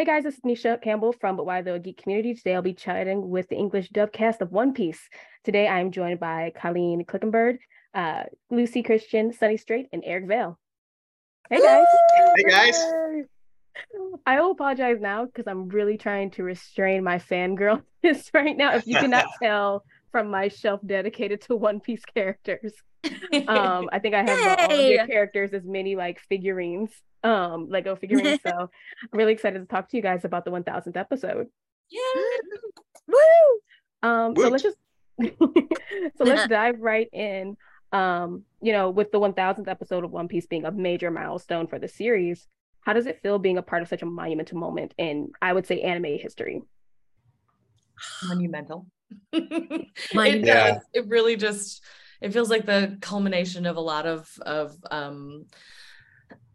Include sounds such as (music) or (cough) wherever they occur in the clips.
Hey guys, it's Nisha Campbell from But Why Tho Geek Community. Today I'll be chatting with the English dubcast of One Piece. Today I'm joined by Colleen Clickenbeard, uh, Luci Christian, Sonny Strait, and Eric Vale. Hey guys. Hey guys. I will apologize now because I'm really trying to restrain my fangirl (laughs) right now. If you cannot (laughs) tell from my shelf dedicated to One Piece characters. Um, I think I have uh, all of your characters as many like figurines, um, Lego figurines. (laughs) so I'm really excited to talk to you guys about the 1000th episode. Yeah. (gasps) Woo! Um, so let's just (laughs) so let's (laughs) dive right in. Um, you know, with the 1000th episode of One Piece being a major milestone for the series, how does it feel being a part of such a monumental moment in, I would say, anime history? (sighs) Monumental. (laughs) it yeah. does. It really just it feels like the culmination of a lot of of um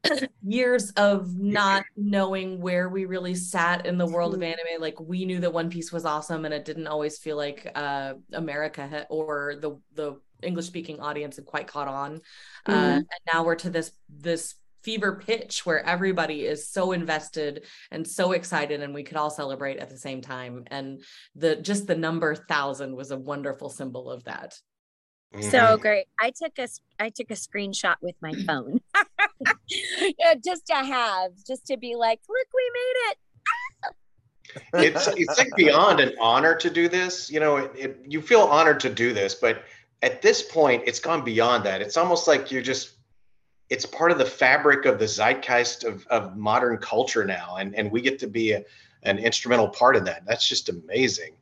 (coughs) years of not knowing where we really sat in the world of mm-hmm. anime like we knew that one piece was awesome and it didn't always feel like uh america ha- or the the english speaking audience had quite caught on uh, mm-hmm. uh, and now we're to this this fever pitch where everybody is so invested and so excited and we could all celebrate at the same time. And the just the number thousand was a wonderful symbol of that. Mm-hmm. so great. I took a i took a screenshot with my (clears throat) phone. Yeah, (laughs) just to have just to be like look we made it. (laughs) It's it's like beyond an honor to do this you know it, it, you feel honored to do this but at this point it's gone beyond that. It's almost like you're just it's part of the fabric of the zeitgeist of, of modern culture now and, and we get to be a, an instrumental part of that that's just amazing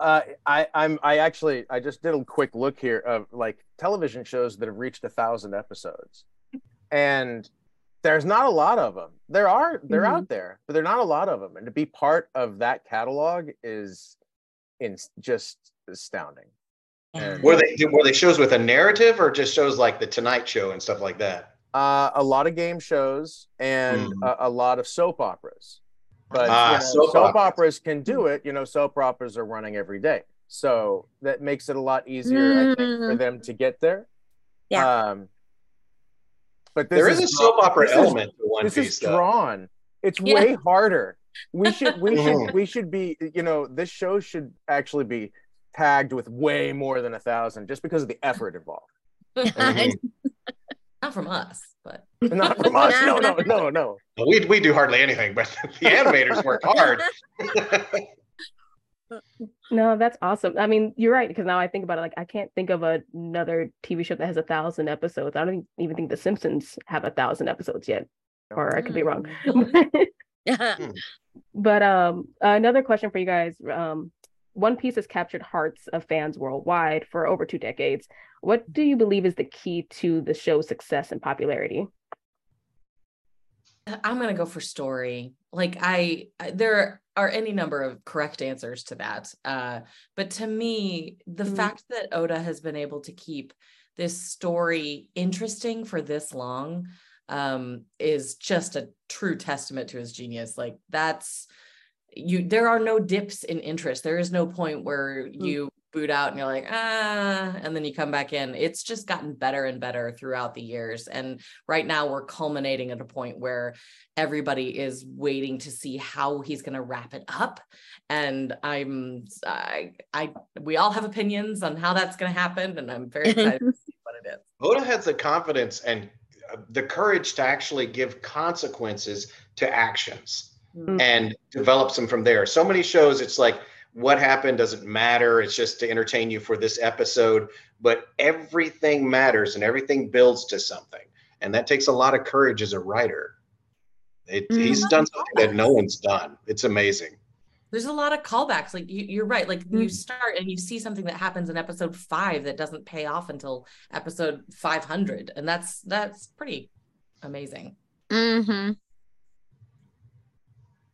uh, I, I'm I actually I just did a quick look here of like television shows that have reached a thousand episodes, and there's not a lot of them. There are they're mm-hmm. out there, but they're not a lot of them. And to be part of that catalog is in just astounding. And were they were they shows with a narrative or just shows like the Tonight Show and stuff like that? Uh, a lot of game shows and mm. a, a, lot of soap operas. But uh, you know, soap, soap operas. can do it. You know, soap operas are running every day, so that makes it a lot easier, mm. I think, for mm. them to get there. Yeah. Um, but there is, is, a soap opera element is, to One this Piece. This is drawn. It's yeah. way harder. We should we should (laughs) we should be you know this show should actually be tagged with way more than a thousand just because of the effort involved. (laughs) Not from us, but not from us. (laughs) No, no, no, no. We we do hardly anything, but (laughs) the animators work hard. no, that's awesome. I mean, you're right because now I think about it, like I can't think of a, another TV show that has a thousand episodes. I don't even think The Simpsons have a thousand episodes yet, or I could be wrong. Hmm. but um, another question for you guys. Um, one Piece has captured hearts of fans worldwide for over two decades. What do you believe is the key to the show's success and popularity? I'm going to go for story. Like I there are any number of correct answers to that. Uh, but to me, the mm-hmm. fact that Oda has been able to keep this story interesting for this long um, is just a true testament to his genius. Like that's you there are no dips in interest. There is no point where hmm. you boot out and you're like ah and then you come back in. It's just gotten better and better throughout the years. And right now we're culminating at a point where everybody is waiting to see how he's going to wrap it up. And i'm i i we all have opinions on how that's going to happen and i'm very (laughs) excited to see what it is. Oda has the confidence and uh, the courage to actually give consequences to actions mm-hmm. and develops them from there. So many shows, it's like what happened doesn't matter. It's just to entertain you for this episode, but everything matters and everything builds to something. And that takes a lot of courage as a writer. It, mm-hmm. He's done something that no one's done. It's amazing. There's a lot of callbacks. Like you, are right. Like mm-hmm. you start and you see something that happens in episode five that doesn't pay off until episode 500, and that's that's pretty amazing. Mm-hmm.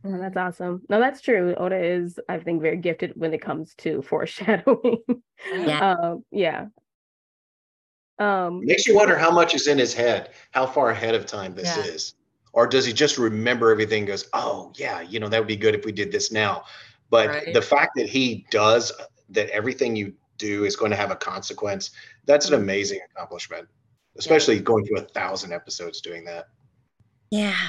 Oh, that's awesome. No, that's true. Oda is, I think, very gifted when it comes to (laughs) foreshadowing. Yeah. (laughs) um, yeah. Um, Makes you wonder how much is in his head, how far ahead of time this yeah. is. Or does he just remember everything? Goes, oh yeah, you know that would be good if we did this now. But right. the fact that he does that, everything you do is going to have a consequence. That's an mm-hmm. amazing accomplishment, especially yeah. going through a thousand episodes doing that. Yeah,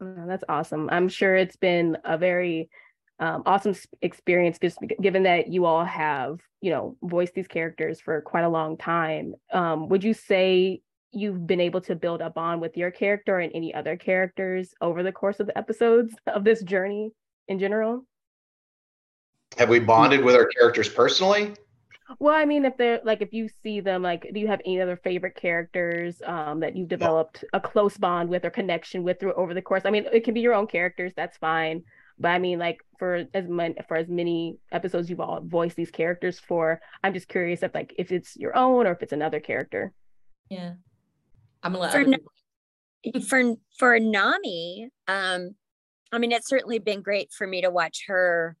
that's awesome. I'm sure it's been a very um, awesome experience just given that you all have you know voiced these characters for quite a long time. Um, would you say you've been able to build a bond with your character and any other characters over the course of the episodes (laughs) of this journey in general? Have we bonded with our characters personally well i mean if they're like if you see them like do you have any other favorite characters um, that you've developed a close bond with or connection with through over the course i mean it can be your own characters that's fine but I mean, like for as many for as many episodes you've all voiced these characters for, I'm just curious if like if it's your own or if it's another character. Yeah, I'm gonna for, for for Nami. Um, I mean, it's certainly been great for me to watch her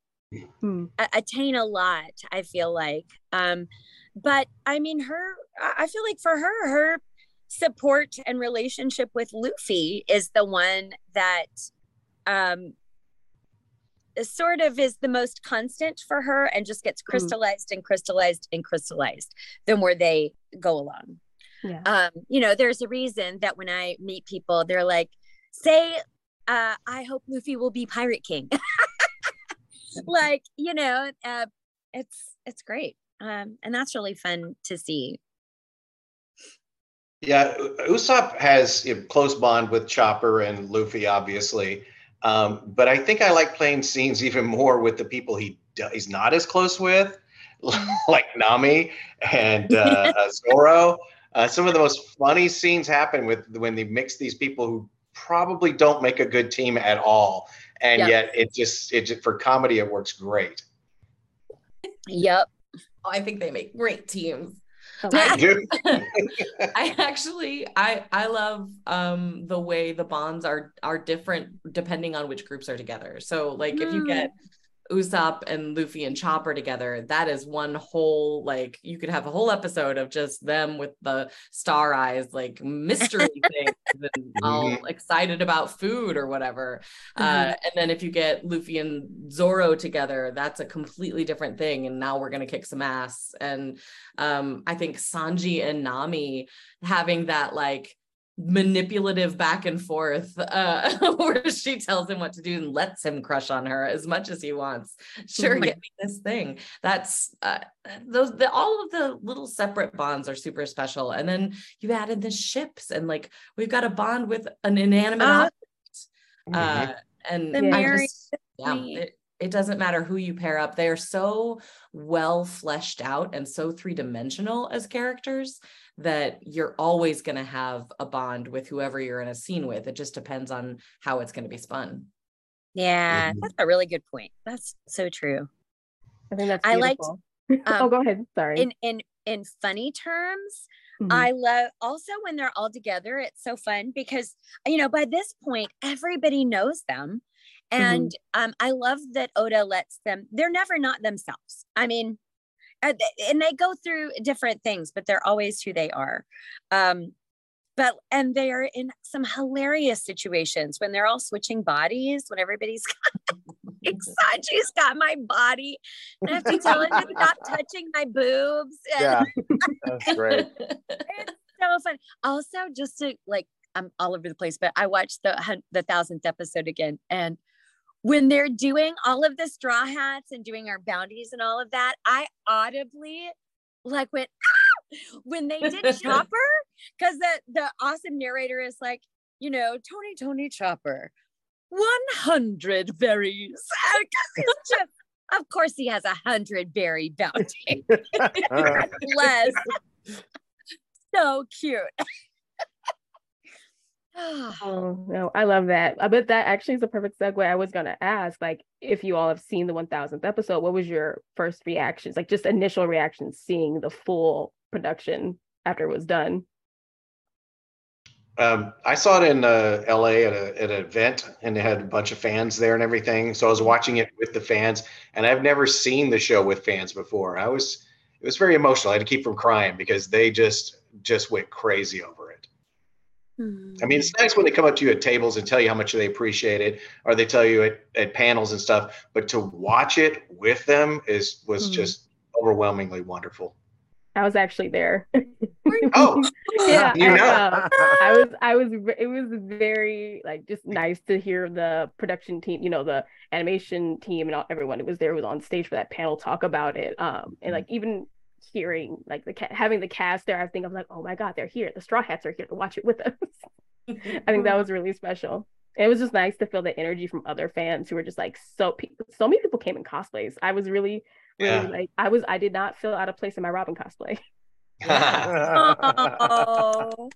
hmm. attain a lot. I feel like, um, but I mean, her. I feel like for her, her support and relationship with Luffy is the one that um sort of is the most constant for her and just gets hmm. crystallized mm. and crystallized and crystallized the more they go along. Yeah. Um, you know, there's a reason that when I meet people, they're like, say, uh, I hope Luffy will be Pirate King. (laughs) (laughs) like, you know, uh, it's it's great. Um, and that's really fun to see. Yeah, Usopp has a close bond with Chopper and Luffy, obviously. Um, but I think I like playing scenes (laughs) even more with the people he he's not as close with, (laughs) like Nami and uh, uh, Zoro. Uh, some of the most funny scenes happen with when they mix these people who probably don't make a good team at all, and yep. yet it just it just, for comedy it works great. Yep, I think they make great teams. (laughs) I, (laughs) I actually I I love um the way the bonds are are different depending on which groups are together. So like mm. if you get mm. Usopp and Luffy and Chopper together, that is one whole like you could have a whole episode of just them with the star eyes, like mystery (laughs) things and all mm-hmm. excited about food or whatever. Uh, mm-hmm. Uh, and then if you get Luffy and Zoro together, that's a completely different thing. And now we're gonna kick some ass. And um, I think Sanji and Nami having that like manipulative back and forth uh, (laughs) where she tells him what to do and lets him crush on her as much as he wants. Sure get me this thing. That's uh, those the, all of the little separate bonds are super special. And then you add in the ships and like we've got a bond with an inanimate uh, object. Uh, and I just, yeah, it, it doesn't matter who you pair up. They are so well fleshed out and so three-dimensional as characters that you're always going to have a bond with whoever you're in a scene with. It just depends on how it's going to be spun. Yeah, mm-hmm. that's a really good point. That's so true. I think that's beautiful. I liked. (laughs) Um, oh, go ahead. Sorry. In in in funny terms, mm-hmm. I love also when they're all together. It's so fun because you know by this point everybody knows them, and mm-hmm. um, I love that Oda lets them. They're never not themselves. I mean, and they go through different things but they're always who they are. Um but and they are in some hilarious situations when they're all switching bodies when everybody's (laughs) got (laughs) Sanji's got my body and I have to tell him to stop touching my boobs yeah (laughs) that's great. It's so fun. Also just to like I'm all over the place but I watched the the thousandth episode again and when they're doing all of the straw hats and doing our bounties and all of that, I audibly like went ah! when they did (laughs) Chopper because the the awesome narrator is like, you know, Tony Tony Chopper, one hundred berries. (laughs) just, of course, he has a hundred berry bounty. (laughs) Less. so cute. (sighs) oh no, I love that. I bet that actually is a perfect segue. I was gonna ask, like, if you all have seen the 1000th episode, what was your first reactions? Like, just initial reactions seeing the full production after it was done. Um, I saw it in uh, LA at, a, at an event, and they had a bunch of fans there and everything. So I was watching it with the fans, and I've never seen the show with fans before. I was it was very emotional. I had to keep from crying because they just just went crazy over it. I mean, it's nice when they come up to you at tables and tell you how much they appreciate it, or they tell you at, at panels and stuff. But to watch it with them is was mm-hmm. just overwhelmingly wonderful. I was actually there. oh, (laughs) yeah. you know. I, uh, (laughs) I was. I was. It was very like just nice to hear the production team. You know, the animation team and all, everyone who was there was on stage for that panel talk about it. Um, and like even hearing like the ca- having the cast there, I think I'm like, oh my god, they're here. The Straw Hats are here to watch it with us. (laughs) I think that (laughs) was really special. And it was just nice to feel the energy from other fans who were just like so. So many people came in cosplays. I was really really yeah. like I was I did not feel out of place in my Robin cosplay. (laughs) oh.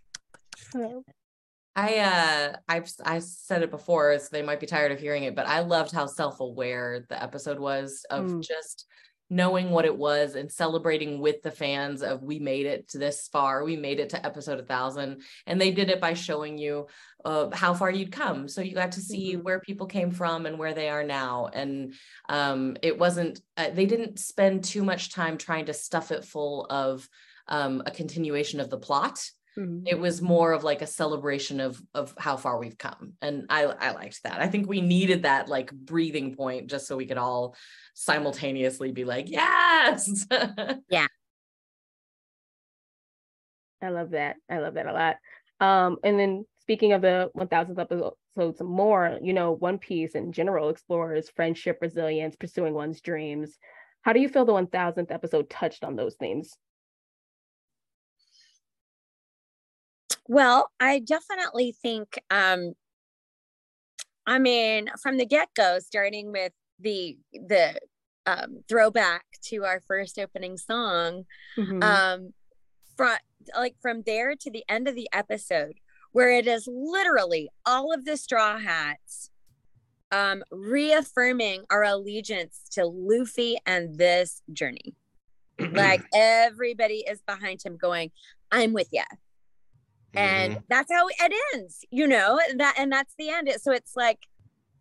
I uh I've I said it before, so they might be tired of hearing it, but I loved how self-aware the episode was of mm. just knowing what it was and celebrating with the fans of we made it to this far. We made it to episode 1000 and they did it by showing you uh, how far you'd come. So you got to see mm-hmm. where people came from and where they are now. And um, it wasn't uh, they didn't spend too much time trying to stuff it full of um, a continuation of the plot Mm-hmm. It was more of like a celebration of of how far we've come, and I I liked that. I think we needed that like breathing point just so we could all simultaneously be like, yes, (laughs) yeah. I love that. I love that a lot. Um, and then speaking of the 1000th episodes more, you know, One Piece in general explores friendship, resilience, pursuing one's dreams. How do you feel the 1000th episode touched on those themes? Well, I definitely think, um, I mean, from the get go, starting with the the um, throwback to our first opening song, mm-hmm. um, from like from there to the end of the episode, where it is literally all of the Straw Hats um, reaffirming our allegiance to Luffy and this journey. like everybody is behind him, going, "I'm with you." And mm-hmm. that's how it ends you know that and that's the end. So it's like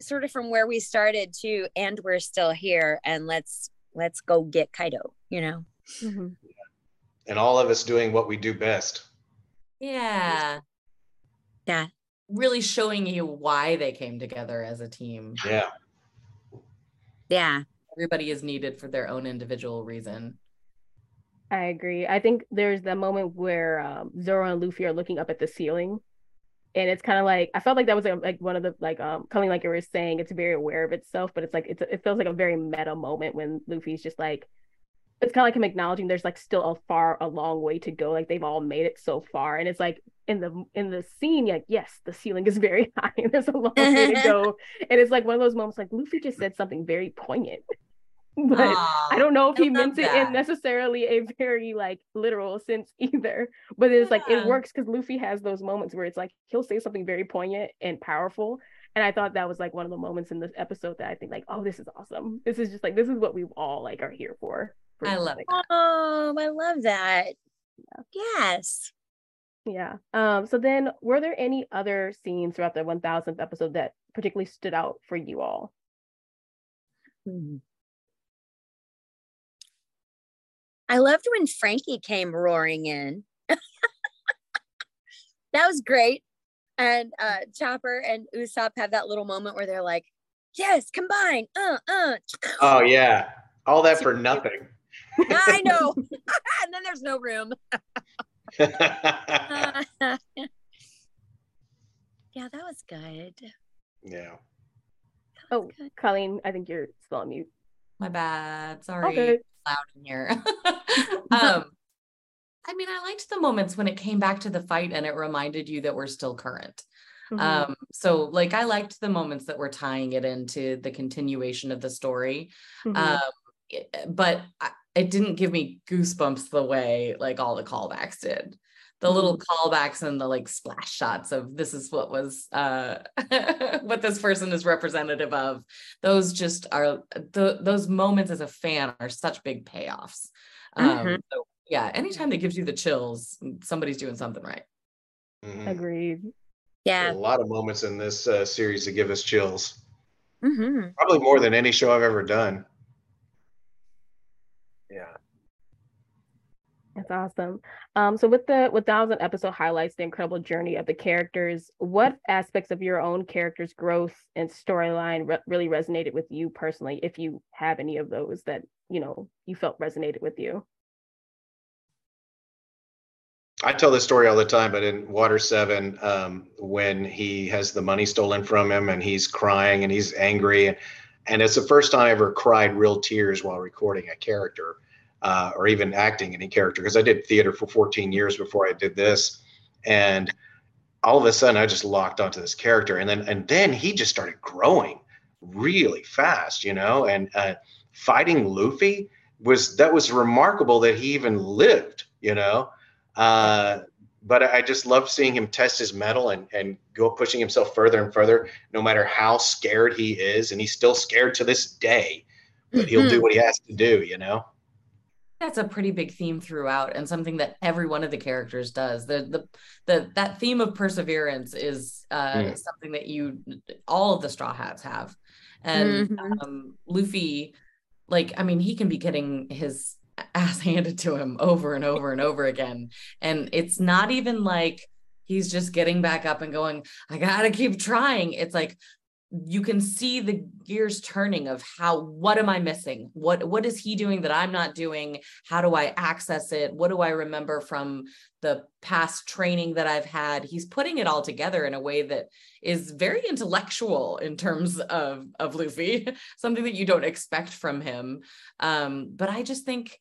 sort of from where we started to and we're still here and let's let's go get kaido you know? Mm-hmm. and all of us doing what we do best. Yeah. Yeah. Really showing you why they came together as a team. Yeah. Yeah. Everybody is needed for their own individual reason I agree. I think there's the moment where um, Zoro and Luffy are looking up at the ceiling, and it's kind of like I felt like that was like, like one of the like um coming like you were saying, it's very aware of itself, but it's like it's it feels like a very meta moment when Luffy's just like it's kind of like him acknowledging there's like still a far a long way to go like they've all made it so far and it's like in the in the scene like yes the ceiling is very (laughs) high and there's a long way to (laughs) go and it's like one of those moments like luffy just said something very poignant (laughs) but I don't know if he meant that. it in necessarily a very like literal sense (laughs) either. But it's yeah. like it works because Luffy has those moments where it's like he'll say something very poignant and powerful. And I thought that was like one of the moments in this episode that I think like, oh, this is awesome. This is just like this is what we all like are here for. for I love it. Oh, I love that. Yeah. Yes. Yeah. Um, so then were there any other scenes throughout the 1000th episode that particularly stood out for you all? Hmm. I loved when Franky came roaring in. (laughs) that was great. And uh Chopper and Usopp have that little moment where they're like, yes, combine. Uh, uh. Oh yeah. All that for nothing. I know. (laughs) (laughs) and then there's no room. yeah, that was good. Yeah. Oh, good. Colleen, I think you're still on mute. My bad. Sorry. Loud in here. (laughs) (laughs) um, I mean, I liked the moments when it came back to the fight and it reminded you that we're still current. Mm-hmm. Um, so like I liked the moments that were tying it into the continuation of the story. Mm-hmm. Um, but I, it didn't give me goosebumps the way like all the callbacks did the little mm-hmm. callbacks and the like splash shots of this is what was uh (laughs) what this person is representative of those just are the, those moments as a fan are such big payoffs um mm-hmm. so yeah anytime that gives you the chills somebody's doing something right mm-hmm. agreed yeah a lot of moments in this uh, series that give us chills mm-hmm. probably more than any show i've ever done that's awesome. Um, so with the with thousand episode highlights the incredible journey of the characters. What aspects of your own character's growth and storyline re- really resonated with you personally, if you have any of those that you know you felt resonated with you? I tell this story all the time, but in Water Seven, um, when he has the money stolen from him and he's crying and he's angry, and, and it's the first time I ever cried real tears while recording a character uh, or even acting any character because I did theater for 14 years before I did this, and all of a sudden I just locked onto this character, and then and then he just started growing really fast, you know, and uh, fighting Luffy was that was remarkable that he even lived, you know. Uh, but I just love seeing him test his mettle and and go pushing himself further and further, no matter how scared he is, and he's still scared to this day. But he'll do mm-hmm. what he has to do, you know. That's a pretty big theme throughout, and something that every one of the characters does. The the the that theme of perseverance is uh, mm. something that you all of the Straw Hats have, and mm-hmm. um, Luffy, like I mean, he can be getting his ass handed to him over and over and over again. And it's not even like he's just getting back up and going, I gotta keep trying. It's like you can see the gears turning of how what am i missing? What what is he doing that i'm not doing? How do i access it? What do i remember from the past training that i've had? He's putting it all together in a way that is very intellectual in terms of of luffy (laughs) something that you don't expect from him. Um but i just think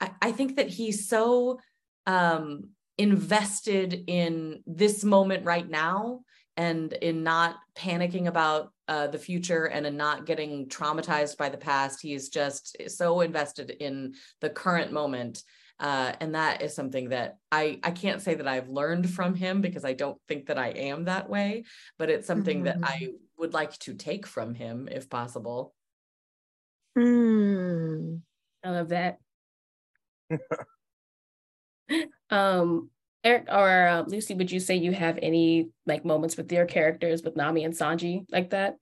I, I think that he's so um, invested in this moment right now and in not panicking about uh, the future and in not getting traumatized by the past. He's just so invested in the current moment. Uh, and that is something that I, I can't say that I've learned from him because I don't think that I am that way, but it's something mm-hmm. that I would like to take from him if possible. Mm. I love that. (laughs) um, Eric or uh, Luci, would you say you have any like moments with your characters with Nami and Sanji like that?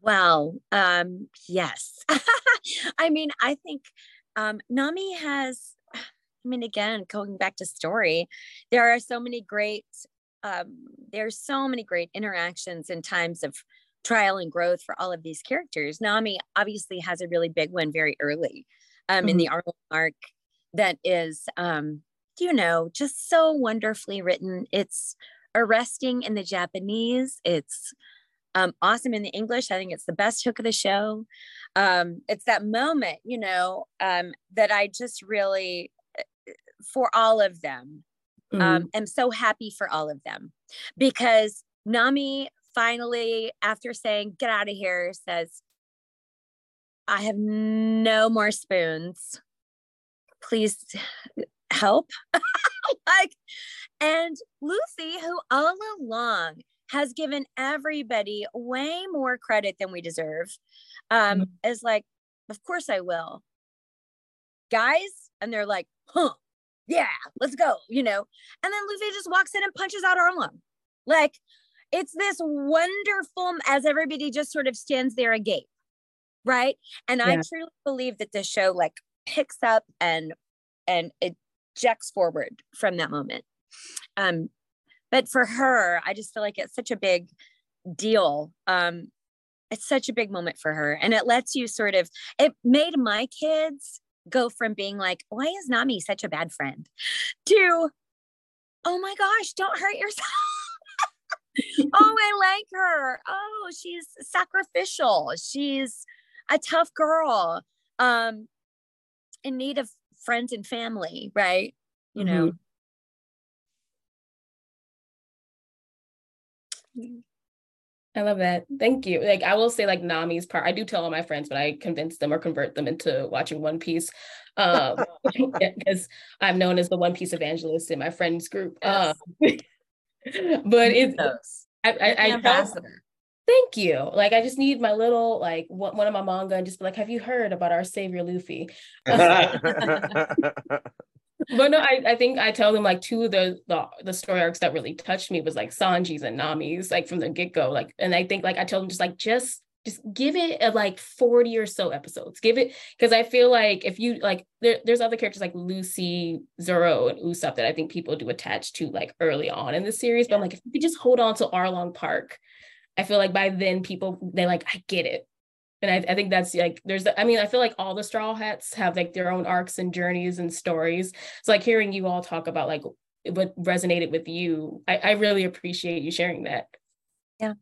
Well, um, yes. (laughs) I mean, I think um, Nami has, I mean, again, going back to story, there are so many great, um, there's so many great interactions in times of trial and growth for all of these characters. Nami obviously has a really big one very early um, mm-hmm. in the Arlong arc that is, um, you know, just so wonderfully written. It's arresting in the Japanese. It's um, awesome in the English. I think it's the best hook of the show. Um, it's that moment, you know, um, that I just really, uh, for all of them, um, mm-hmm. am so happy for all of them because Nami finally, after saying, get out of here, says, I have no more spoons. Please help. (laughs) like, and Luffy, who all along has given everybody way more credit than we deserve, um, mm-hmm. is like, of course I will. Guys, and they're like, huh, yeah, let's go, you know. And then Luffy just walks in and punches out Arlong. Like, it's this wonderful as everybody just sort of stands there agape right and yeah. i truly believe that the show like picks up and and ejects forward from that moment um but for her i just feel like it's such a big deal um it's such a big moment for her and it lets you sort of it made my kids go from being like why is nami such a bad friend to oh my gosh don't hurt yourself (laughs) oh, I like her. Oh, she's sacrificial. She's a tough girl. Um, in need of friends and family, right? You know. Mm-hmm. I love that. Thank you. Like I will say like Nami's part, I do tell all my friends, but I convince them or convert them into watching One Piece. Um (laughs) (laughs) because I'm known as the One Piece evangelist in my friends group. Yes. Um, (laughs) but it's I, I, I ambassador. Thank you. Like I just need my little like one, one of my manga and just be like, have you heard about our savior Luffy? (laughs) (laughs) but no, I, I think I tell them like two of the, the the story arcs that really touched me was like Sanji's and Nami's, like from the get-go. Like, and I think like I tell them just like just just give it a, like 40 or so episodes. Give it because I feel like if you like there, there's other characters like Luffy, Zoro, and Usopp that I think people do attach to like early on in the series. But I'm like, if you could just hold on to Arlong Park, I feel like by then people they're like, I get it. and I, I think that's like there's i mean i feel like all the straw hats have like their own arcs and journeys and stories. So like hearing you all talk about like what resonated with you i, I really appreciate you sharing that. Yeah.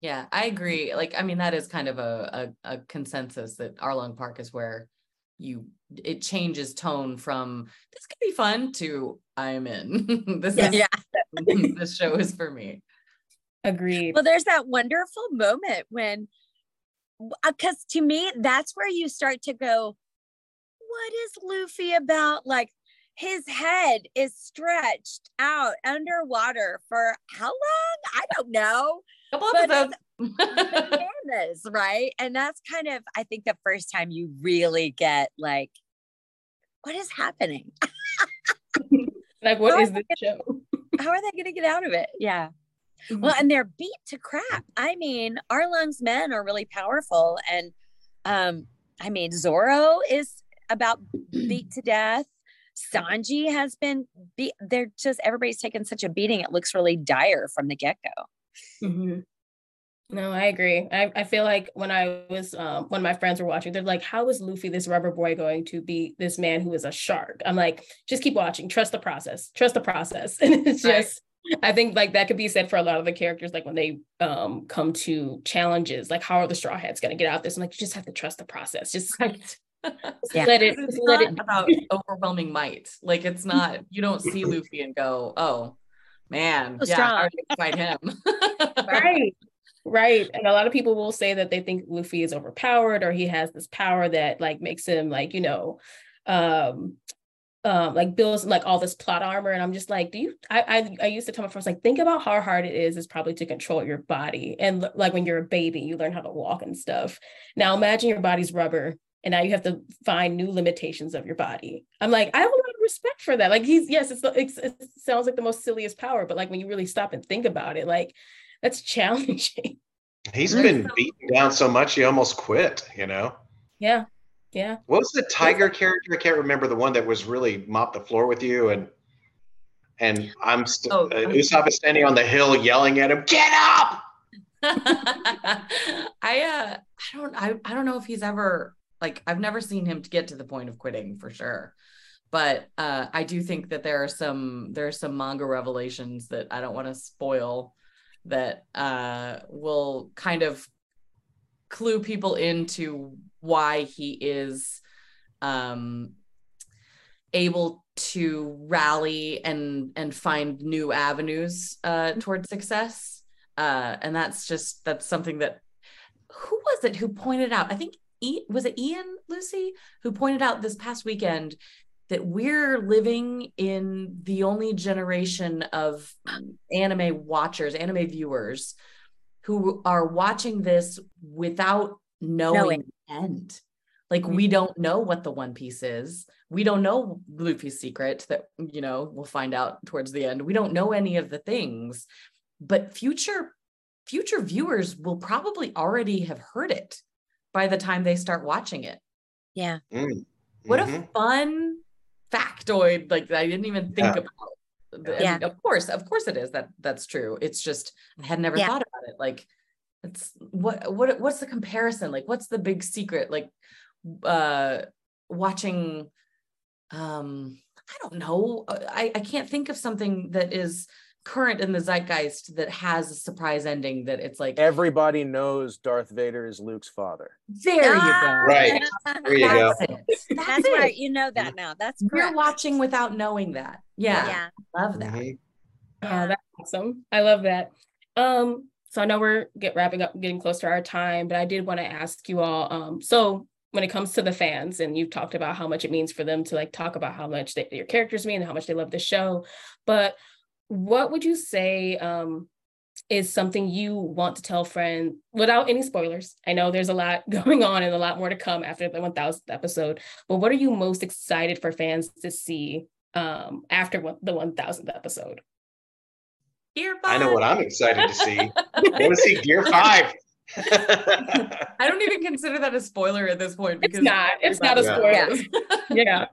Yeah i agree. Like i mean that is kind of a, a, a consensus that arlong park is where you it changes tone from this could be fun to i'm in. (laughs) This yeah, is yeah. (laughs) this show is for me agreed. Well there's that wonderful moment when because uh, to me that's where you start to go what is luffy about? Like his head is stretched out underwater for how long? I don't know. Couple episodes. (laughs) bananas, right? And that's kind of i think the first time you really get like what is happening? (laughs) Like what how is this show? how are they going to get out of it? Yeah well, and they're beat to crap. I mean, Arlong's men are really powerful. And um, I mean, Zoro is about beat to death. Sanji has been beat. They're just everybody's taken such a beating. It looks really dire from the get go. Mm-hmm. No, I agree. I, I feel like when I was um, when my friends were watching, they're like, "How is Luffy, this rubber boy, going to beat this man who is a shark?" I'm like, "Just keep watching. Trust the process. Trust the process." (laughs) And it's just I think like that could be said for a lot of the characters, like when they um come to challenges, like how are the straw hats gonna get out this? I'm like, you just have to trust the process. Just (laughs) right. (laughs) yeah. let it it's let it about overwhelming might. Like it's not you don't see (laughs) Luffy and go, oh man, so yeah, I fight him. right. Right. And a lot of people will say that they think Luffy is overpowered or he has this power that like makes him like, you know, um um like builds like all this plot armor and i'm just like do you i i, I used to tell my friends like think about how hard it is is probably to control your body and like when you're a baby you learn how to walk and stuff. Now imagine your body's rubber and now you have to find new limitations of your body. I'm like i have a lot of respect for that. Like he's yes it's, it's it sounds like the most silliest power but like when you really stop and think about it like that's (laughs) challenging. He's been beaten down so much he almost quit you know? Yeah yeah. What was the tiger character? I can't remember the one that was really mopped the floor with you and and I'm st- oh, uh, Usopp is standing on the hill yelling at him, "Get up!" (laughs) I uh I don't I, I don't know if he's ever like I've never seen him to get to the point of quitting for sure. But uh I do think that there are some there are some manga revelations that I don't want to spoil that uh will kind of clue people into why he is um, able to rally and and find new avenues uh, towards success. Uh, and that's just that's something that who was it who pointed out? I think was it Ian Lucy who pointed out this past weekend that we're living in the only generation of anime watchers, anime viewers who are watching this without knowing, knowing. The end. Like we don't know what the One Piece is. We don't know Luffy's secret that you know we'll find out towards the end. We don't know any of the things, but future future viewers will probably already have heard it by the time they start watching it. Yeah. Mm. What mm-hmm. a fun factoid like I didn't even think yeah. about. yeah. of course, of course it is that that's true. It's just I had never yeah. thought about it. Like it's what what what's the comparison like what's the big secret like uh watching um i don't know uh, i i can't think of something that is current in the zeitgeist that has a surprise ending that it's like everybody knows Darth Vader is Luke's father. There ah, you go. Right. There you That's go. It. (laughs) That's, That's right. You know that now. That's correct. You're watching without knowing that. Yeah. Yeah. Love that. Mm-hmm. Oh, that's awesome. I love that. Um, so I know we're get wrapping up, getting close to our time, but I did want to ask you all. Um, so when it comes to the fans, and you've talked about how much it means for them to like talk about how much they, your characters mean and how much they love the show, but what would you say um, is something you want to tell friends without any spoilers? I know there's a lot (laughs) going on and a lot more to come after the 1000th episode, but what are you most excited for fans to see um, after the 1000th episode? Gear five. I know what I'm excited to see. (laughs) I want to see Gear Five. (laughs) I don't even consider that a spoiler at this point because it's not. It's not a spoiler. Yeah. (laughs) yeah.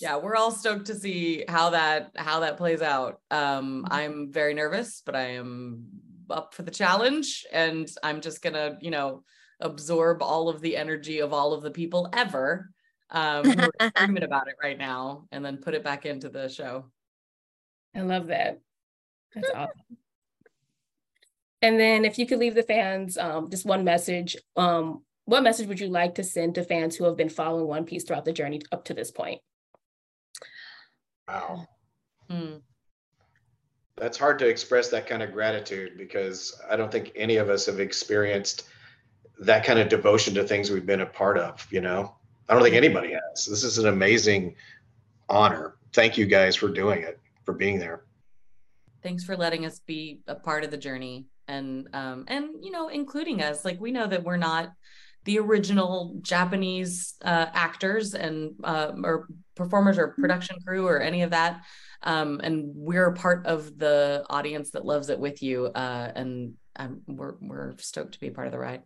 yeah. we're all stoked to see how that how that plays out. Um, I'm very nervous, but I am up for the challenge, and I'm just gonna, you know, absorb all of the energy of all of the people ever um, who are screaming about it right now and then put it back into the show. I love that. That's awesome. And then if you could leave the fans um, just one message, um, what message would you like to send to fans who have been following One Piece throughout the journey up to this point? Wow. Hmm. That's hard to express that kind of gratitude because I don't think any of us have experienced that kind of devotion to things we've been a part of, you know? I don't think anybody has. This is an amazing honor. Thank you guys for doing it, for being there. Thanks for letting us be a part of the journey and um and you know including us like we know that we're not the original Japanese uh, actors and uh, or performers or production crew or any of that. Um, and we're part of the audience that loves it with you. Uh, and um, we're we're stoked to be part of the ride.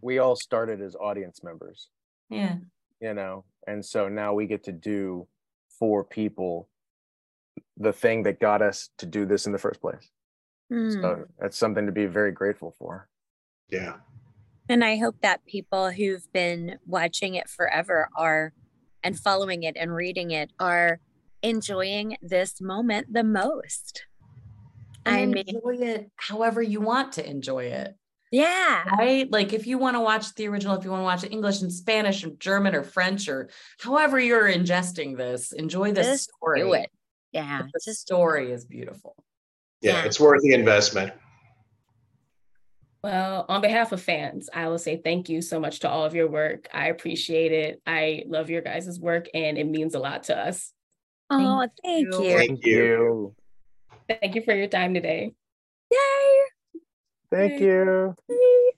We all started as audience members. Yeah. You know, and so now we get to do for people the thing that got us to do this in the first place. Hmm. So that's something to be very grateful for. Yeah. And I hope that people who've been watching it forever are and following it and reading it are enjoying this moment the most. And I mean, enjoy it however you want to enjoy it. yeah. Right? Like if you want to watch the original, if you want to watch it English and Spanish and German or French or however you're ingesting this, enjoy this Just story. Do it. Yeah. The Just story is beautiful. Yeah. Yeah. It's worth the investment. Well, on behalf of fans, I will say thank you so much to all of your work. I appreciate it. I love your guys' work and it means a lot to us. oh, thank you. you. Thank you. Thank you for your time today. Yay. Thank you. Yay.